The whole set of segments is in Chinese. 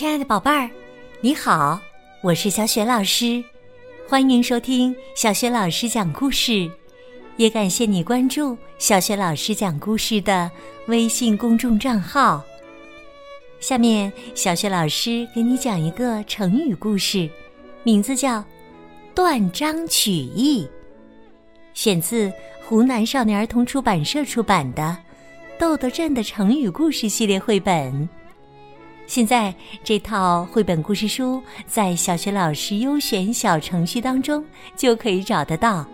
亲爱的宝贝儿，你好，我是小雪老师，欢迎收听小雪老师讲故事，也感谢你关注小雪老师讲故事的微信公众账号。下面，小雪老师给你讲一个成语故事，名字叫《断章取义》，选自湖南少年儿童出版社出版的《豆豆镇的成语故事》系列绘本。现在，这套绘本故事书在小学老师优选小程序当中就可以找得到。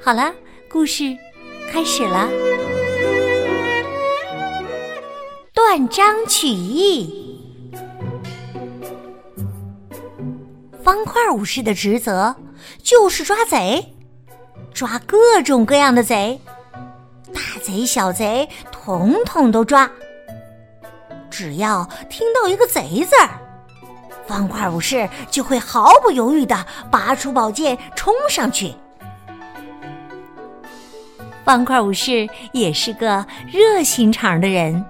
好了，故事开始了。断章取义，方块武士的职责就是抓贼，抓各种各样的贼，大贼小贼统统都抓。只要听到一个“贼”字儿，方块武士就会毫不犹豫的拔出宝剑冲上去。方块武士也是个热心肠的人。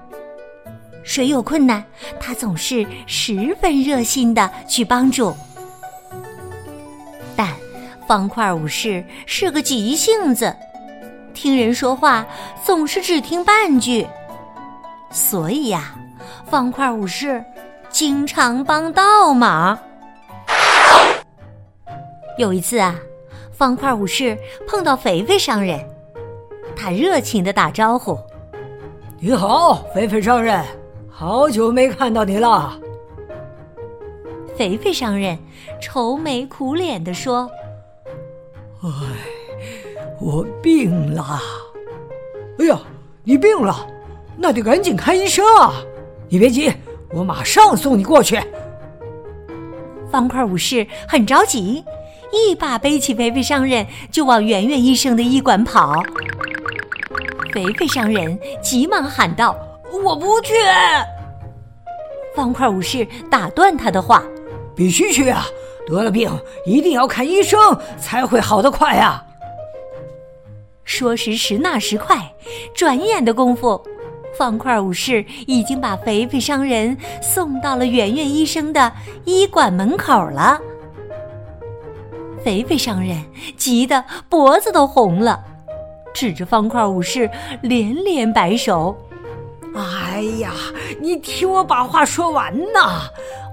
谁有困难，他总是十分热心的去帮助。但方块武士是个急性子，听人说话总是只听半句，所以呀，方块武士经常帮倒忙。有一次啊，方块武士碰到肥肥商人，他热情的打招呼：“你好，肥肥商人。”好久没看到你了，肥肥商人愁眉苦脸的说：“哎，我病了。哎呀，你病了，那得赶紧看医生啊！你别急，我马上送你过去。”方块武士很着急，一把背起肥肥商人就往圆圆医生的医馆跑。肥肥商人急忙喊道。我不去。方块武士打断他的话：“必须去啊！得了病一定要看医生才会好得快呀。”说时迟，那时快，转眼的功夫，方块武士已经把肥肥商人送到了圆圆医生的医馆门口了。肥肥商人急得脖子都红了，指着方块武士连连摆手。哎呀，你听我把话说完呐！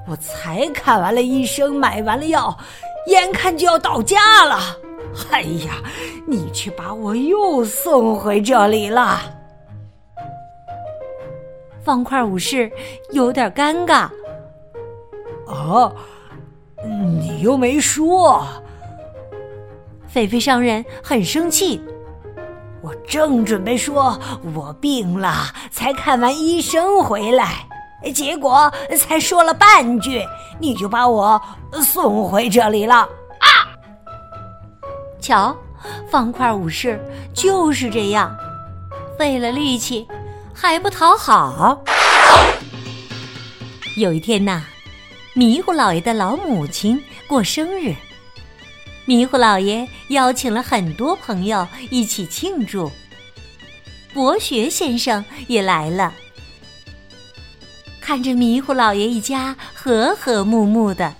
我才看完了医生，买完了药，眼看就要到家了。哎呀，你却把我又送回这里了。方块武士有点尴尬。啊，你又没说。菲菲商人很生气。我正准备说我病了，才看完医生回来，结果才说了半句，你就把我送回这里了啊！瞧，方块武士就是这样，费了力气还不讨好。有一天呐，迷糊老爷的老母亲过生日。迷糊老爷邀请了很多朋友一起庆祝。博学先生也来了，看着迷糊老爷一家和和睦睦的，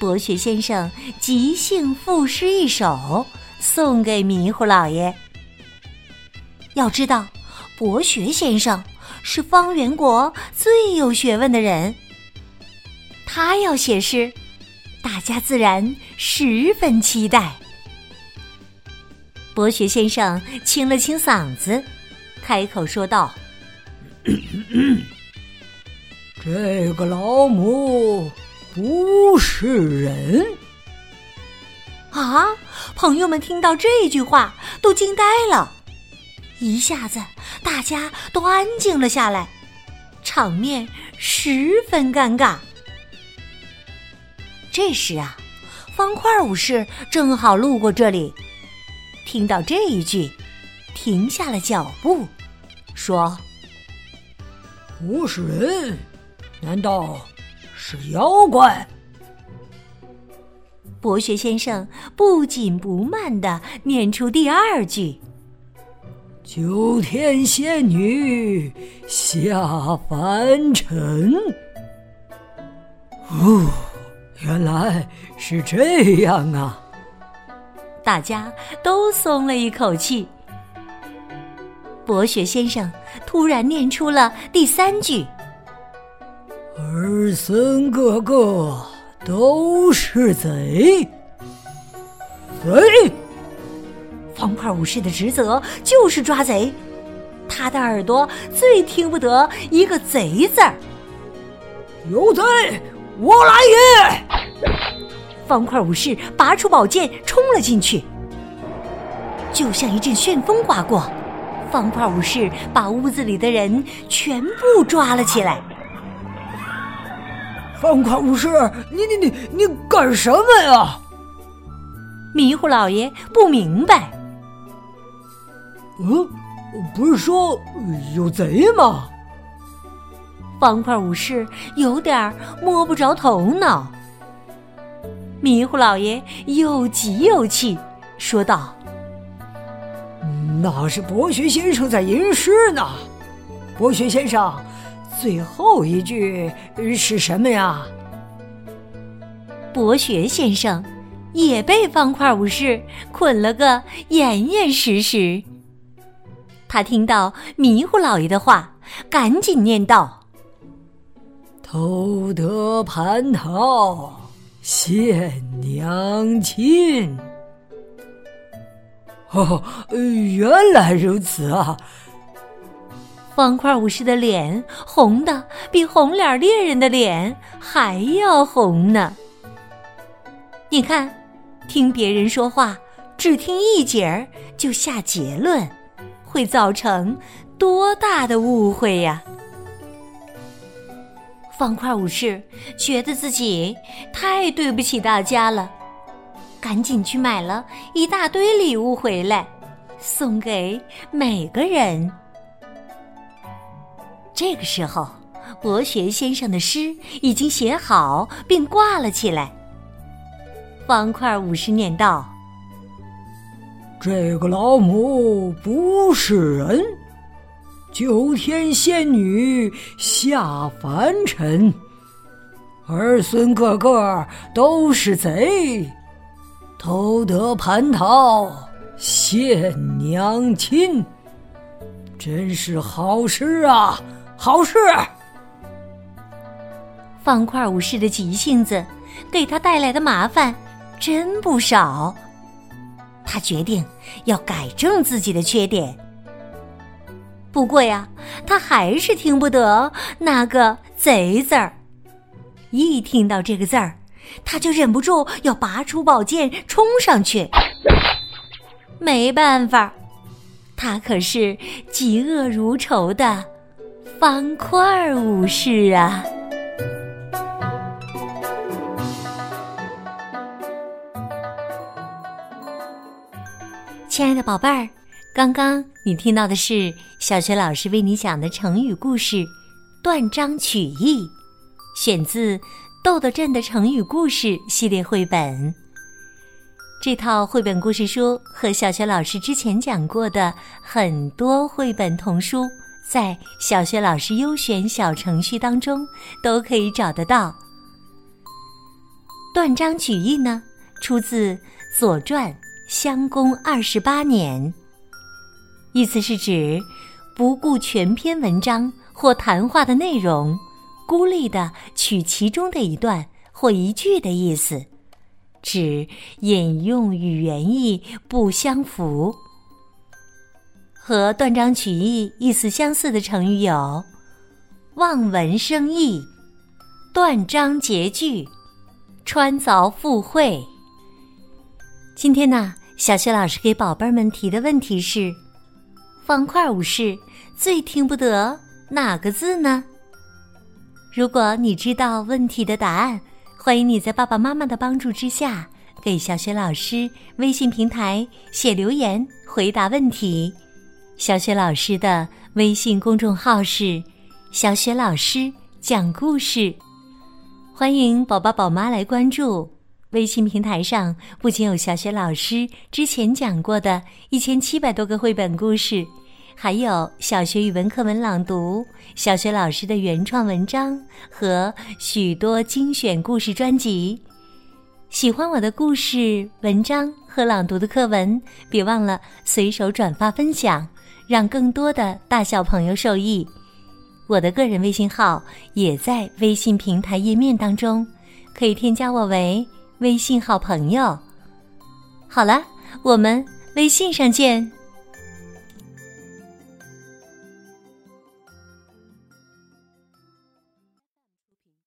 博学先生即兴赋诗一首，送给迷糊老爷。要知道，博学先生是方圆国最有学问的人，他要写诗。大家自然十分期待。博学先生清了清嗓子，开口说道：“ 这个老母不是人。”啊！朋友们听到这句话都惊呆了，一下子大家都安静了下来，场面十分尴尬。这时啊，方块武士正好路过这里，听到这一句，停下了脚步，说：“不是人，难道是妖怪？”博学先生不紧不慢的念出第二句：“九天仙女下凡尘。”哦，原来是这样啊！大家都松了一口气。博学先生突然念出了第三句：“儿孙个个都是贼。”贼！方块武士的职责就是抓贼，他的耳朵最听不得一个“贼”字儿。有贼，我来也！方块武士拔出宝剑冲了进去，就像一阵旋风刮过。方块武士把屋子里的人全部抓了起来。方块武士，你你你你干什么呀？迷糊老爷不明白。嗯，不是说有贼吗？方块武士有点摸不着头脑。迷糊老爷又急又气，说道。那是博学先生在吟诗呢。博学先生，最后一句是什么呀？博学先生也被方块武士捆了个严严实实。他听到迷糊老爷的话，赶紧念道：“偷得蟠桃献娘亲。” 哦，原来如此啊！方块武士的脸红的比红脸猎人的脸还要红呢。你看，听别人说话，只听一节儿就下结论，会造成多大的误会呀！方块武士觉得自己太对不起大家了。赶紧去买了一大堆礼物回来，送给每个人。这个时候，博学先生的诗已经写好并挂了起来。方块武士念道：“这个老母不是人，九天仙女下凡尘，儿孙个个都是贼。”偷得蟠桃献娘亲，真是好事啊！好事！方块武士的急性子给他带来的麻烦真不少。他决定要改正自己的缺点。不过呀，他还是听不得那个“贼”字儿。一听到这个字儿。他就忍不住要拔出宝剑冲上去，没办法，他可是嫉恶如仇的方块武士啊！亲爱的宝贝儿，刚刚你听到的是小学老师为你讲的成语故事《断章取义》，选自。豆豆镇的成语故事系列绘本，这套绘本故事书和小学老师之前讲过的很多绘本童书，在小学老师优选小程序当中都可以找得到。断章取义呢，出自《左传》襄公二十八年，意思是指不顾全篇文章或谈话的内容。孤立的取其中的一段或一句的意思，指引用与原意不相符。和断章取义意思相似的成语有“望文生义”“断章截句”“穿凿附会”。今天呢，小雪老师给宝贝们提的问题是：方块武士最听不得哪个字呢？如果你知道问题的答案，欢迎你在爸爸妈妈的帮助之下，给小雪老师微信平台写留言回答问题。小雪老师的微信公众号是“小雪老师讲故事”，欢迎宝宝宝妈来关注。微信平台上不仅有小学老师之前讲过的一千七百多个绘本故事。还有小学语文课文朗读、小学老师的原创文章和许多精选故事专辑。喜欢我的故事、文章和朗读的课文，别忘了随手转发分享，让更多的大小朋友受益。我的个人微信号也在微信平台页面当中，可以添加我为微信好朋友。好了，我们微信上见。